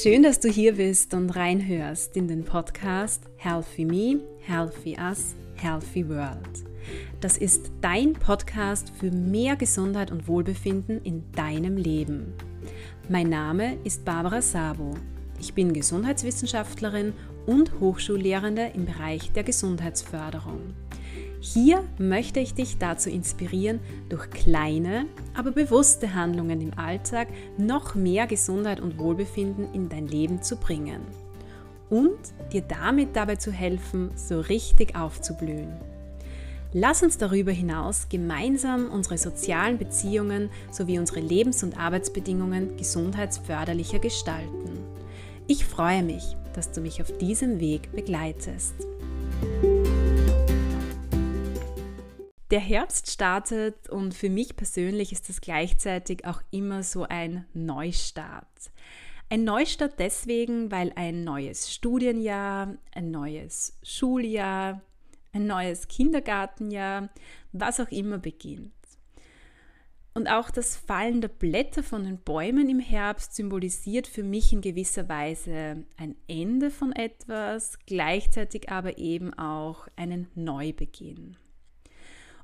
Schön, dass du hier bist und reinhörst in den Podcast Healthy Me, Healthy Us, Healthy World. Das ist dein Podcast für mehr Gesundheit und Wohlbefinden in deinem Leben. Mein Name ist Barbara Sabo. Ich bin Gesundheitswissenschaftlerin und Hochschullehrende im Bereich der Gesundheitsförderung. Hier möchte ich dich dazu inspirieren, durch kleine, aber bewusste Handlungen im Alltag noch mehr Gesundheit und Wohlbefinden in dein Leben zu bringen und dir damit dabei zu helfen, so richtig aufzublühen. Lass uns darüber hinaus gemeinsam unsere sozialen Beziehungen sowie unsere Lebens- und Arbeitsbedingungen gesundheitsförderlicher gestalten. Ich freue mich, dass du mich auf diesem Weg begleitest. Der Herbst startet und für mich persönlich ist das gleichzeitig auch immer so ein Neustart. Ein Neustart deswegen, weil ein neues Studienjahr, ein neues Schuljahr, ein neues Kindergartenjahr, was auch immer beginnt. Und auch das Fallen der Blätter von den Bäumen im Herbst symbolisiert für mich in gewisser Weise ein Ende von etwas, gleichzeitig aber eben auch einen Neubeginn.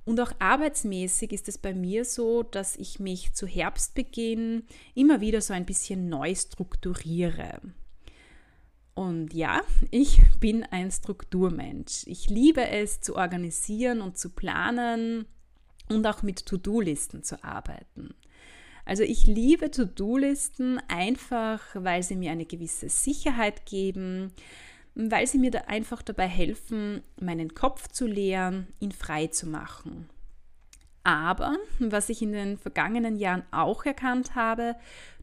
Und auch arbeitsmäßig ist es bei mir so, dass ich mich zu Herbstbeginn immer wieder so ein bisschen neu strukturiere. Und ja, ich bin ein Strukturmensch. Ich liebe es zu organisieren und zu planen und auch mit To-Do-Listen zu arbeiten. Also ich liebe To-Do-Listen einfach, weil sie mir eine gewisse Sicherheit geben, weil sie mir da einfach dabei helfen, meinen Kopf zu leeren, ihn frei zu machen. Aber, was ich in den vergangenen Jahren auch erkannt habe,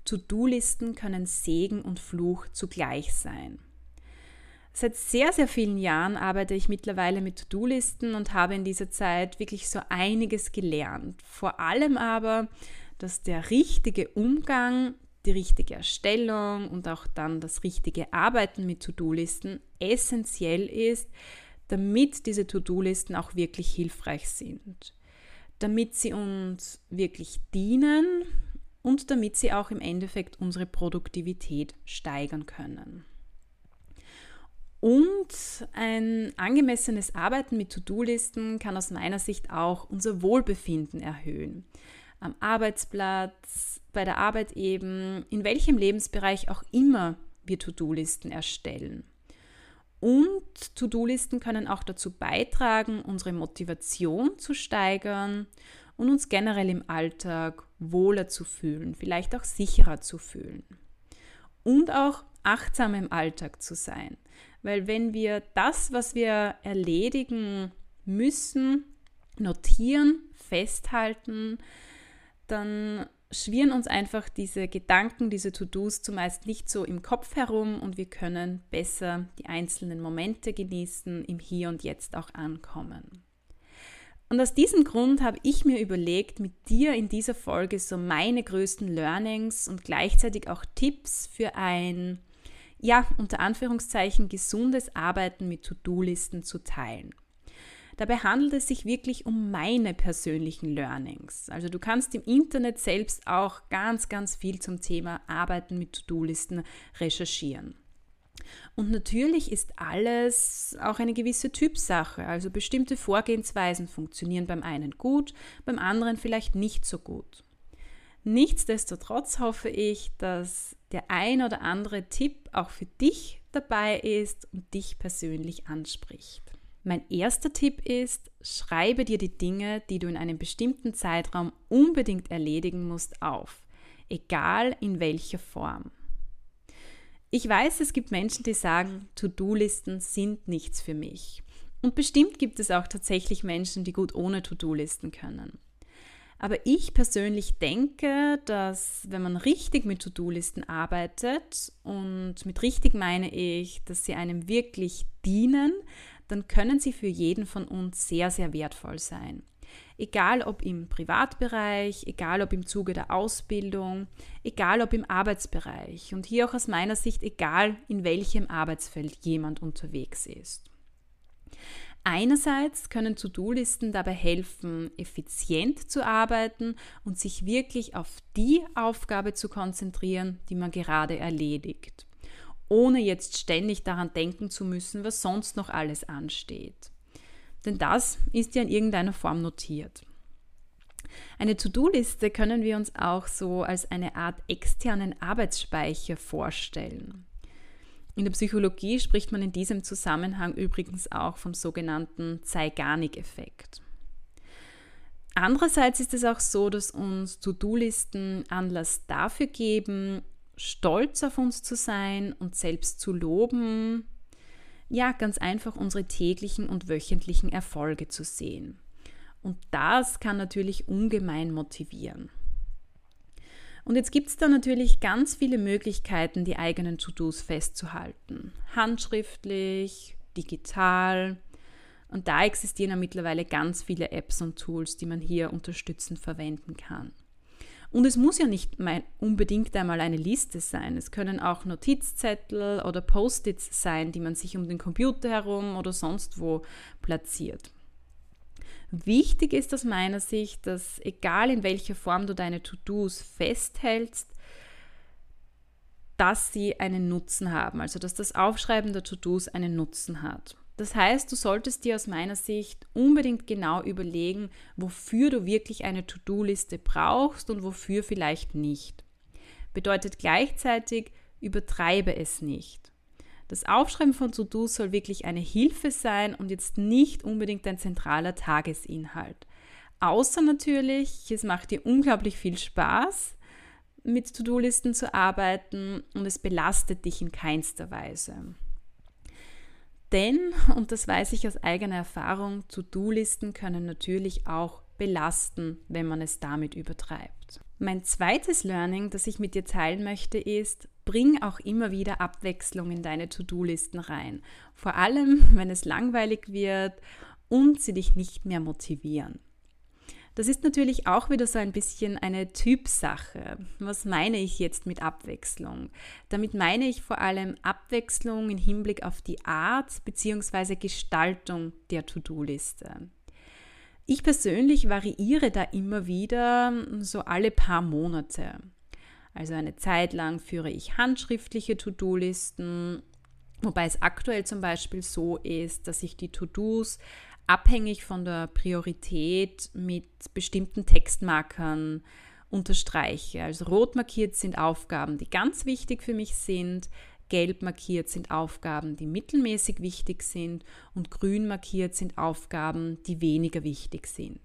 To-Do-Listen können Segen und Fluch zugleich sein. Seit sehr, sehr vielen Jahren arbeite ich mittlerweile mit To-Do-Listen und habe in dieser Zeit wirklich so einiges gelernt. Vor allem aber, dass der richtige Umgang die richtige Erstellung und auch dann das richtige Arbeiten mit To-Do-Listen essentiell ist, damit diese To-Do-Listen auch wirklich hilfreich sind, damit sie uns wirklich dienen und damit sie auch im Endeffekt unsere Produktivität steigern können. Und ein angemessenes Arbeiten mit To-Do-Listen kann aus meiner Sicht auch unser Wohlbefinden erhöhen. Am Arbeitsplatz, bei der Arbeit eben, in welchem Lebensbereich auch immer wir To-Do-Listen erstellen. Und To-Do-Listen können auch dazu beitragen, unsere Motivation zu steigern und uns generell im Alltag wohler zu fühlen, vielleicht auch sicherer zu fühlen. Und auch achtsam im Alltag zu sein. Weil wenn wir das, was wir erledigen müssen, notieren, festhalten, dann schwirren uns einfach diese Gedanken, diese To-Dos zumeist nicht so im Kopf herum und wir können besser die einzelnen Momente genießen, im Hier und Jetzt auch ankommen. Und aus diesem Grund habe ich mir überlegt, mit dir in dieser Folge so meine größten Learnings und gleichzeitig auch Tipps für ein, ja, unter Anführungszeichen gesundes Arbeiten mit To-Do-Listen zu teilen. Dabei handelt es sich wirklich um meine persönlichen Learnings. Also du kannst im Internet selbst auch ganz, ganz viel zum Thema Arbeiten mit To-Do-Listen recherchieren. Und natürlich ist alles auch eine gewisse Typsache. Also bestimmte Vorgehensweisen funktionieren beim einen gut, beim anderen vielleicht nicht so gut. Nichtsdestotrotz hoffe ich, dass der ein oder andere Tipp auch für dich dabei ist und dich persönlich anspricht. Mein erster Tipp ist, schreibe dir die Dinge, die du in einem bestimmten Zeitraum unbedingt erledigen musst, auf, egal in welcher Form. Ich weiß, es gibt Menschen, die sagen, To-Do-Listen sind nichts für mich. Und bestimmt gibt es auch tatsächlich Menschen, die gut ohne To-Do-Listen können. Aber ich persönlich denke, dass wenn man richtig mit To-Do-Listen arbeitet, und mit richtig meine ich, dass sie einem wirklich dienen, dann können sie für jeden von uns sehr, sehr wertvoll sein. Egal ob im Privatbereich, egal ob im Zuge der Ausbildung, egal ob im Arbeitsbereich und hier auch aus meiner Sicht egal in welchem Arbeitsfeld jemand unterwegs ist. Einerseits können To-Do-Listen dabei helfen, effizient zu arbeiten und sich wirklich auf die Aufgabe zu konzentrieren, die man gerade erledigt. Ohne jetzt ständig daran denken zu müssen, was sonst noch alles ansteht. Denn das ist ja in irgendeiner Form notiert. Eine To-Do-Liste können wir uns auch so als eine Art externen Arbeitsspeicher vorstellen. In der Psychologie spricht man in diesem Zusammenhang übrigens auch vom sogenannten Zeigarnik-Effekt. Andererseits ist es auch so, dass uns To-Do-Listen Anlass dafür geben, stolz auf uns zu sein und selbst zu loben. Ja, ganz einfach unsere täglichen und wöchentlichen Erfolge zu sehen. Und das kann natürlich ungemein motivieren. Und jetzt gibt es da natürlich ganz viele Möglichkeiten, die eigenen To-Dos festzuhalten. Handschriftlich, digital. Und da existieren ja mittlerweile ganz viele Apps und Tools, die man hier unterstützend verwenden kann. Und es muss ja nicht unbedingt einmal eine Liste sein. Es können auch Notizzettel oder Post-its sein, die man sich um den Computer herum oder sonst wo platziert. Wichtig ist aus meiner Sicht, dass egal in welcher Form du deine To-Dos festhältst, dass sie einen Nutzen haben, also dass das Aufschreiben der To-Dos einen Nutzen hat. Das heißt, du solltest dir aus meiner Sicht unbedingt genau überlegen, wofür du wirklich eine To-Do-Liste brauchst und wofür vielleicht nicht. Bedeutet gleichzeitig, übertreibe es nicht. Das Aufschreiben von To-Dos soll wirklich eine Hilfe sein und jetzt nicht unbedingt ein zentraler Tagesinhalt. Außer natürlich, es macht dir unglaublich viel Spaß, mit To-Do-Listen zu arbeiten und es belastet dich in keinster Weise. Denn, und das weiß ich aus eigener Erfahrung, To-Do-Listen können natürlich auch belasten, wenn man es damit übertreibt. Mein zweites Learning, das ich mit dir teilen möchte, ist, bring auch immer wieder Abwechslung in deine To-Do-Listen rein. Vor allem, wenn es langweilig wird und sie dich nicht mehr motivieren. Das ist natürlich auch wieder so ein bisschen eine Typsache. Was meine ich jetzt mit Abwechslung? Damit meine ich vor allem Abwechslung im Hinblick auf die Art bzw. Gestaltung der To-Do-Liste. Ich persönlich variiere da immer wieder so alle paar Monate. Also eine Zeit lang führe ich handschriftliche To-Do-Listen, wobei es aktuell zum Beispiel so ist, dass ich die To-Dos abhängig von der Priorität mit bestimmten Textmarkern unterstreiche. Also rot markiert sind Aufgaben, die ganz wichtig für mich sind, gelb markiert sind Aufgaben, die mittelmäßig wichtig sind und grün markiert sind Aufgaben, die weniger wichtig sind.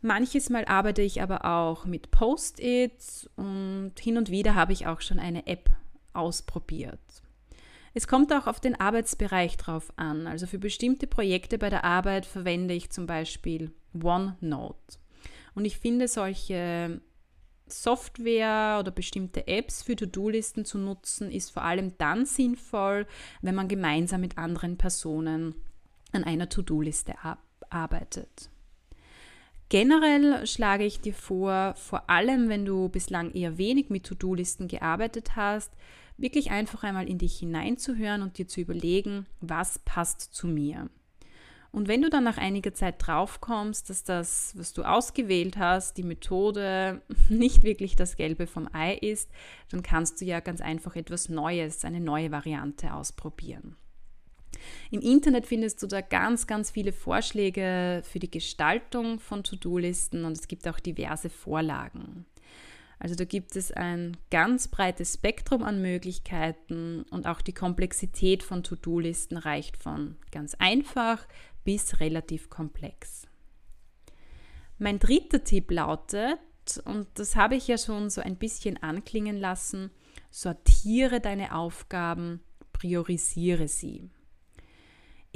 Manches Mal arbeite ich aber auch mit Post-its und hin und wieder habe ich auch schon eine App ausprobiert. Es kommt auch auf den Arbeitsbereich drauf an. Also für bestimmte Projekte bei der Arbeit verwende ich zum Beispiel OneNote. Und ich finde solche Software oder bestimmte Apps für To-Do-Listen zu nutzen, ist vor allem dann sinnvoll, wenn man gemeinsam mit anderen Personen an einer To-Do-Liste arbeitet. Generell schlage ich dir vor, vor allem wenn du bislang eher wenig mit To-Do-Listen gearbeitet hast, wirklich einfach einmal in dich hineinzuhören und dir zu überlegen, was passt zu mir. Und wenn du dann nach einiger Zeit draufkommst, dass das, was du ausgewählt hast, die Methode nicht wirklich das Gelbe vom Ei ist, dann kannst du ja ganz einfach etwas Neues, eine neue Variante ausprobieren. Im Internet findest du da ganz, ganz viele Vorschläge für die Gestaltung von To-Do-Listen und es gibt auch diverse Vorlagen. Also da gibt es ein ganz breites Spektrum an Möglichkeiten und auch die Komplexität von To-Do-Listen reicht von ganz einfach bis relativ komplex. Mein dritter Tipp lautet, und das habe ich ja schon so ein bisschen anklingen lassen, sortiere deine Aufgaben, priorisiere sie.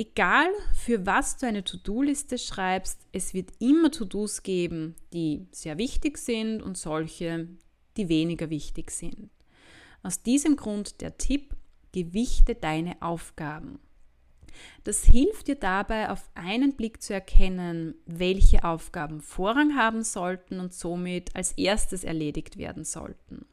Egal für was du eine To-Do-Liste schreibst, es wird immer To-Dos geben, die sehr wichtig sind und solche, die weniger wichtig sind. Aus diesem Grund der Tipp, gewichte deine Aufgaben. Das hilft dir dabei, auf einen Blick zu erkennen, welche Aufgaben Vorrang haben sollten und somit als erstes erledigt werden sollten.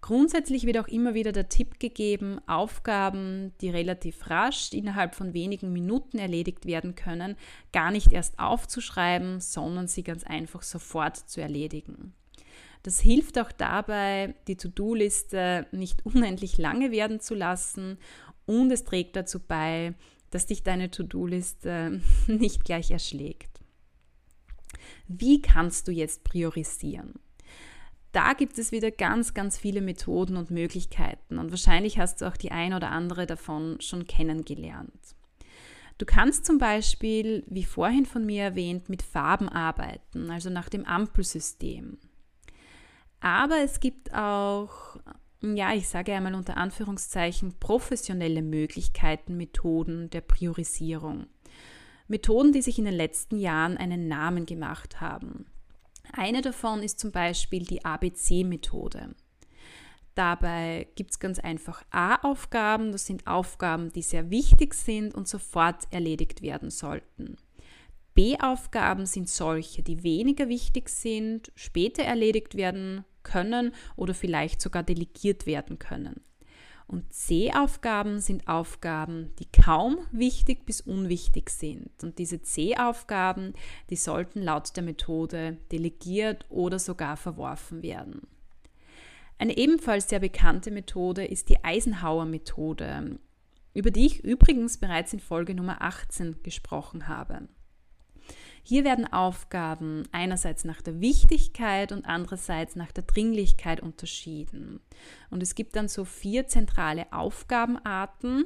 Grundsätzlich wird auch immer wieder der Tipp gegeben, Aufgaben, die relativ rasch innerhalb von wenigen Minuten erledigt werden können, gar nicht erst aufzuschreiben, sondern sie ganz einfach sofort zu erledigen. Das hilft auch dabei, die To-Do-Liste nicht unendlich lange werden zu lassen und es trägt dazu bei, dass dich deine To-Do-Liste nicht gleich erschlägt. Wie kannst du jetzt priorisieren? Da gibt es wieder ganz, ganz viele Methoden und Möglichkeiten und wahrscheinlich hast du auch die ein oder andere davon schon kennengelernt. Du kannst zum Beispiel, wie vorhin von mir erwähnt, mit Farben arbeiten, also nach dem Ampelsystem. Aber es gibt auch, ja, ich sage einmal unter Anführungszeichen, professionelle Möglichkeiten, Methoden der Priorisierung. Methoden, die sich in den letzten Jahren einen Namen gemacht haben. Eine davon ist zum Beispiel die ABC-Methode. Dabei gibt es ganz einfach A-Aufgaben. Das sind Aufgaben, die sehr wichtig sind und sofort erledigt werden sollten. B-Aufgaben sind solche, die weniger wichtig sind, später erledigt werden können oder vielleicht sogar delegiert werden können. Und C-Aufgaben sind Aufgaben, die kaum wichtig bis unwichtig sind. Und diese C-Aufgaben, die sollten laut der Methode delegiert oder sogar verworfen werden. Eine ebenfalls sehr bekannte Methode ist die Eisenhower-Methode, über die ich übrigens bereits in Folge Nummer 18 gesprochen habe. Hier werden Aufgaben einerseits nach der Wichtigkeit und andererseits nach der Dringlichkeit unterschieden. Und es gibt dann so vier zentrale Aufgabenarten,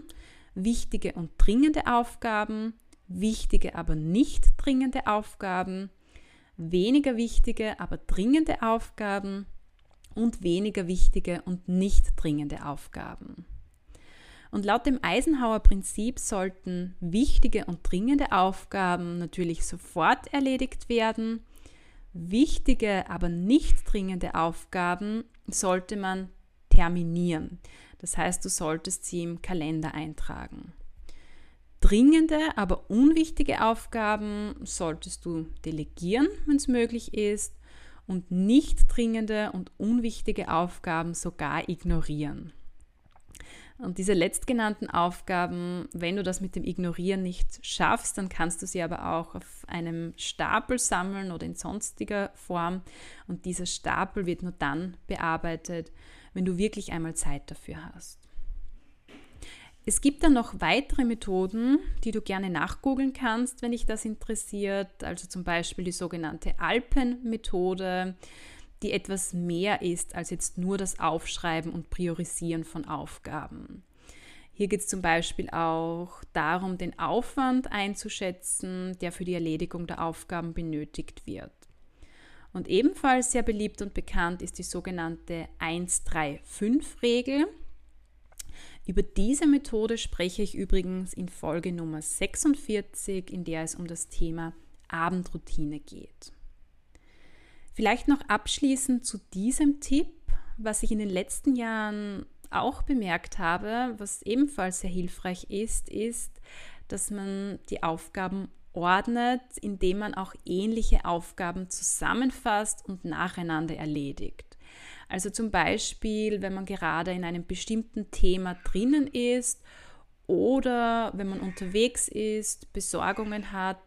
wichtige und dringende Aufgaben, wichtige aber nicht dringende Aufgaben, weniger wichtige aber dringende Aufgaben und weniger wichtige und nicht dringende Aufgaben. Und laut dem Eisenhower Prinzip sollten wichtige und dringende Aufgaben natürlich sofort erledigt werden. Wichtige, aber nicht dringende Aufgaben sollte man terminieren. Das heißt, du solltest sie im Kalender eintragen. Dringende, aber unwichtige Aufgaben solltest du delegieren, wenn es möglich ist und nicht dringende und unwichtige Aufgaben sogar ignorieren. Und diese letztgenannten Aufgaben, wenn du das mit dem Ignorieren nicht schaffst, dann kannst du sie aber auch auf einem Stapel sammeln oder in sonstiger Form. Und dieser Stapel wird nur dann bearbeitet, wenn du wirklich einmal Zeit dafür hast. Es gibt dann noch weitere Methoden, die du gerne nachgoogeln kannst, wenn dich das interessiert. Also zum Beispiel die sogenannte Alpen-Methode, die etwas mehr ist als jetzt nur das Aufschreiben und Priorisieren von Aufgaben. Hier geht es zum Beispiel auch darum, den Aufwand einzuschätzen, der für die Erledigung der Aufgaben benötigt wird. Und ebenfalls sehr beliebt und bekannt ist die sogenannte 1-3-5-Regel. Über diese Methode spreche ich übrigens in Folge Nummer 46, in der es um das Thema Abendroutine geht. Vielleicht noch abschließend zu diesem Tipp, was ich in den letzten Jahren auch bemerkt habe, was ebenfalls sehr hilfreich ist, ist, dass man die Aufgaben ordnet, indem man auch ähnliche Aufgaben zusammenfasst und nacheinander erledigt. Also zum Beispiel, wenn man gerade in einem bestimmten Thema drinnen ist oder wenn man unterwegs ist, Besorgungen hat,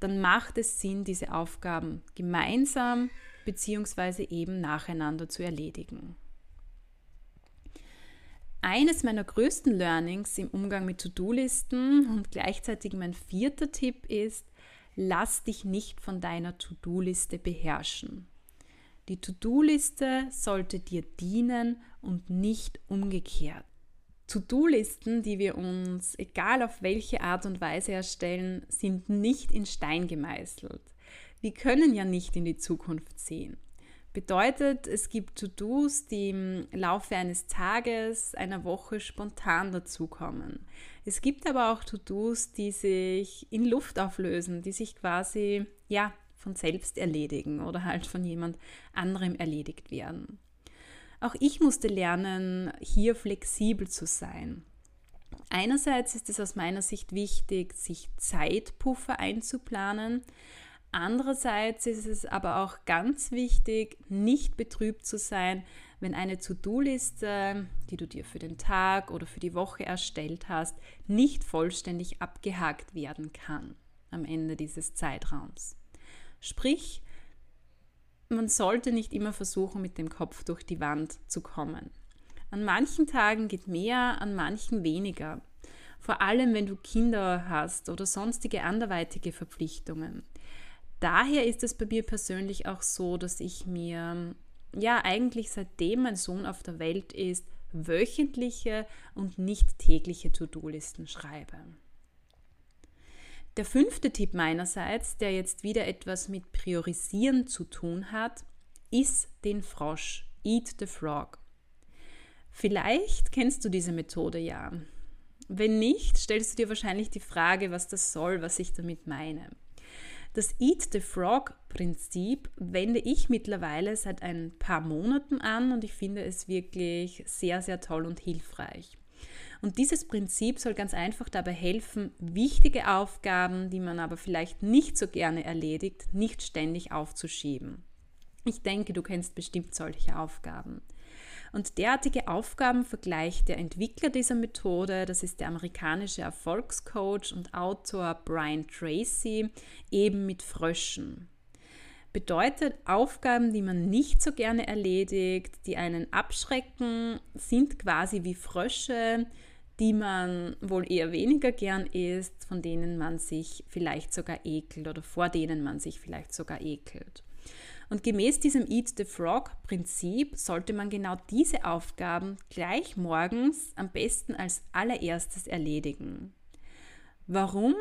dann macht es Sinn, diese Aufgaben gemeinsam bzw. eben nacheinander zu erledigen. Eines meiner größten Learnings im Umgang mit To-Do-Listen und gleichzeitig mein vierter Tipp ist, lass dich nicht von deiner To-Do-Liste beherrschen. Die To-Do-Liste sollte dir dienen und nicht umgekehrt. To-Do-Listen, die wir uns, egal auf welche Art und Weise erstellen, sind nicht in Stein gemeißelt. Wir können ja nicht in die Zukunft sehen. Bedeutet, es gibt To-Dos, die im Laufe eines Tages, einer Woche spontan dazukommen. Es gibt aber auch To-Dos, die sich in Luft auflösen, die sich quasi ja von selbst erledigen oder halt von jemand anderem erledigt werden. Auch ich musste lernen, hier flexibel zu sein. Einerseits ist es aus meiner Sicht wichtig, sich Zeitpuffer einzuplanen. Andererseits ist es aber auch ganz wichtig, nicht betrübt zu sein, wenn eine To-Do-Liste, die du dir für den Tag oder für die Woche erstellt hast, nicht vollständig abgehakt werden kann am Ende dieses Zeitraums. Sprich, man sollte nicht immer versuchen, mit dem Kopf durch die Wand zu kommen. An manchen Tagen geht mehr, an manchen weniger. Vor allem, wenn du Kinder hast oder sonstige anderweitige Verpflichtungen. Daher ist es bei mir persönlich auch so, dass ich mir, ja, eigentlich seitdem mein Sohn auf der Welt ist, wöchentliche und nicht tägliche To-Do-Listen schreibe. Der fünfte Tipp meinerseits, der jetzt wieder etwas mit Priorisieren zu tun hat, ist den Frosch. Eat the Frog. Vielleicht kennst du diese Methode ja. Wenn nicht, stellst du dir wahrscheinlich die Frage, was das soll, was ich damit meine. Das Eat the Frog Prinzip wende ich mittlerweile seit ein paar Monaten an und ich finde es wirklich sehr, sehr toll und hilfreich. Und dieses Prinzip soll ganz einfach dabei helfen, wichtige Aufgaben, die man aber vielleicht nicht so gerne erledigt, nicht ständig aufzuschieben. Ich denke, du kennst bestimmt solche Aufgaben. Und derartige Aufgaben vergleicht der Entwickler dieser Methode, das ist der amerikanische Erfolgscoach und Autor Brian Tracy, eben mit Fröschen. Bedeutet, Aufgaben, die man nicht so gerne erledigt, die einen abschrecken, sind quasi wie Frösche, die man wohl eher weniger gern isst, von denen man sich vielleicht sogar ekelt oder vor denen man sich vielleicht sogar ekelt. Und gemäß diesem Eat the Frog-Prinzip sollte man genau diese Aufgaben gleich morgens am besten als allererstes erledigen. Warum?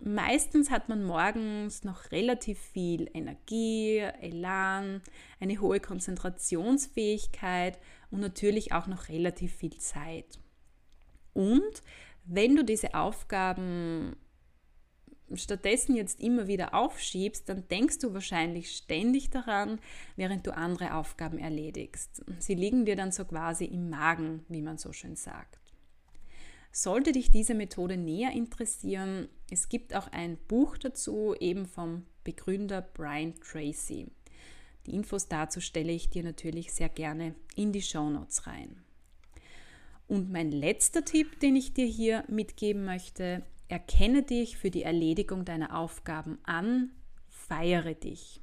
Meistens hat man morgens noch relativ viel Energie, Elan, eine hohe Konzentrationsfähigkeit und natürlich auch noch relativ viel Zeit. Und wenn du diese Aufgaben stattdessen jetzt immer wieder aufschiebst, dann denkst du wahrscheinlich ständig daran, während du andere Aufgaben erledigst. Sie liegen dir dann so quasi im Magen, wie man so schön sagt. Sollte dich diese Methode näher interessieren, es gibt auch ein Buch dazu, eben vom Begründer Brian Tracy. Die Infos dazu stelle ich dir natürlich sehr gerne in die Show Notes rein. Und mein letzter Tipp, den ich dir hier mitgeben möchte, Erkenne dich für die Erledigung deiner Aufgaben an, feiere dich.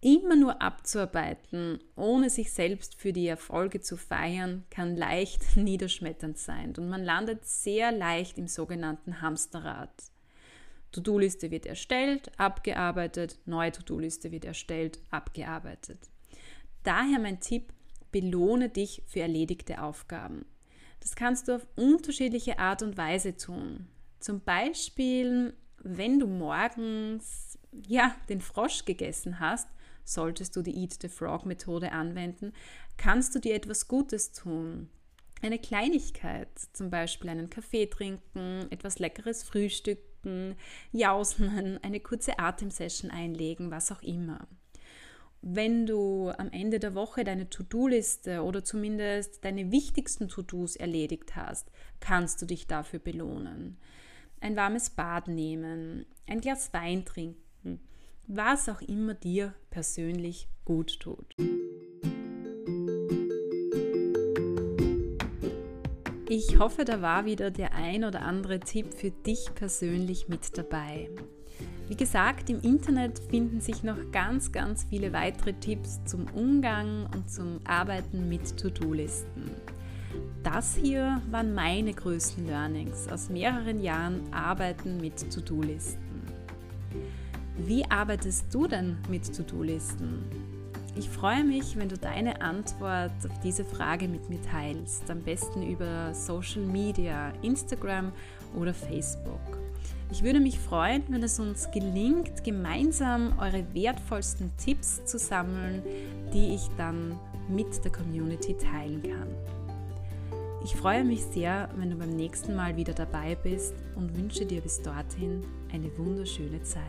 Immer nur abzuarbeiten, ohne sich selbst für die Erfolge zu feiern, kann leicht niederschmetternd sein und man landet sehr leicht im sogenannten Hamsterrad. To-Do-Liste wird erstellt, abgearbeitet, neue To-Do-Liste wird erstellt, abgearbeitet. Daher mein Tipp, belohne dich für erledigte Aufgaben. Das kannst du auf unterschiedliche Art und Weise tun. Zum Beispiel, wenn du morgens ja, den Frosch gegessen hast, solltest du die Eat the Frog Methode anwenden, kannst du dir etwas Gutes tun. Eine Kleinigkeit, zum Beispiel einen Kaffee trinken, etwas leckeres frühstücken, jausen, eine kurze Atemsession einlegen, was auch immer wenn du am Ende der Woche deine To-Do-Liste oder zumindest deine wichtigsten To-Dos erledigt hast, kannst du dich dafür belohnen. Ein warmes Bad nehmen, ein Glas Wein trinken, was auch immer dir persönlich gut tut. Ich hoffe, da war wieder der ein oder andere Tipp für dich persönlich mit dabei. Wie gesagt, im Internet finden sich noch ganz, ganz viele weitere Tipps zum Umgang und zum Arbeiten mit To-Do-Listen. Das hier waren meine größten Learnings aus mehreren Jahren Arbeiten mit To-Do-Listen. Wie arbeitest du denn mit To-Do-Listen? Ich freue mich, wenn du deine Antwort auf diese Frage mit mir teilst, am besten über Social Media, Instagram oder Facebook. Ich würde mich freuen, wenn es uns gelingt, gemeinsam eure wertvollsten Tipps zu sammeln, die ich dann mit der Community teilen kann. Ich freue mich sehr, wenn du beim nächsten Mal wieder dabei bist und wünsche dir bis dorthin eine wunderschöne Zeit.